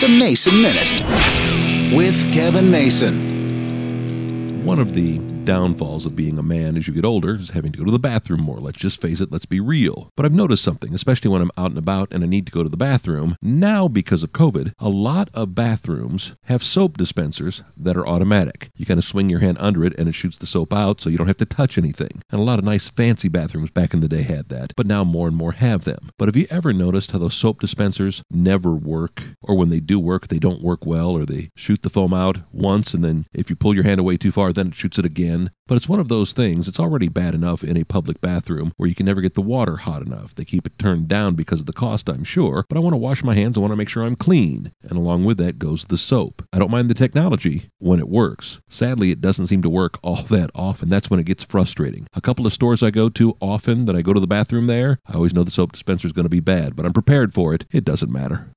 The Mason Minute with Kevin Mason. One of the downfalls of being a man as you get older is having to go to the bathroom more. Let's just face it, let's be real. But I've noticed something, especially when I'm out and about and I need to go to the bathroom. Now, because of COVID, a lot of bathrooms have soap dispensers that are automatic. You kind of swing your hand under it and it shoots the soap out so you don't have to touch anything. And a lot of nice fancy bathrooms back in the day had that, but now more and more have them. But have you ever noticed how those soap dispensers never work? Or when they do work, they don't work well, or they shoot the foam out once and then if you pull your hand away too far, then it shoots it again. But it's one of those things, it's already bad enough in a public bathroom where you can never get the water hot enough. They keep it turned down because of the cost, I'm sure, but I want to wash my hands, I want to make sure I'm clean. And along with that goes the soap. I don't mind the technology when it works. Sadly, it doesn't seem to work all that often. That's when it gets frustrating. A couple of stores I go to often that I go to the bathroom there, I always know the soap dispenser is going to be bad, but I'm prepared for it. It doesn't matter.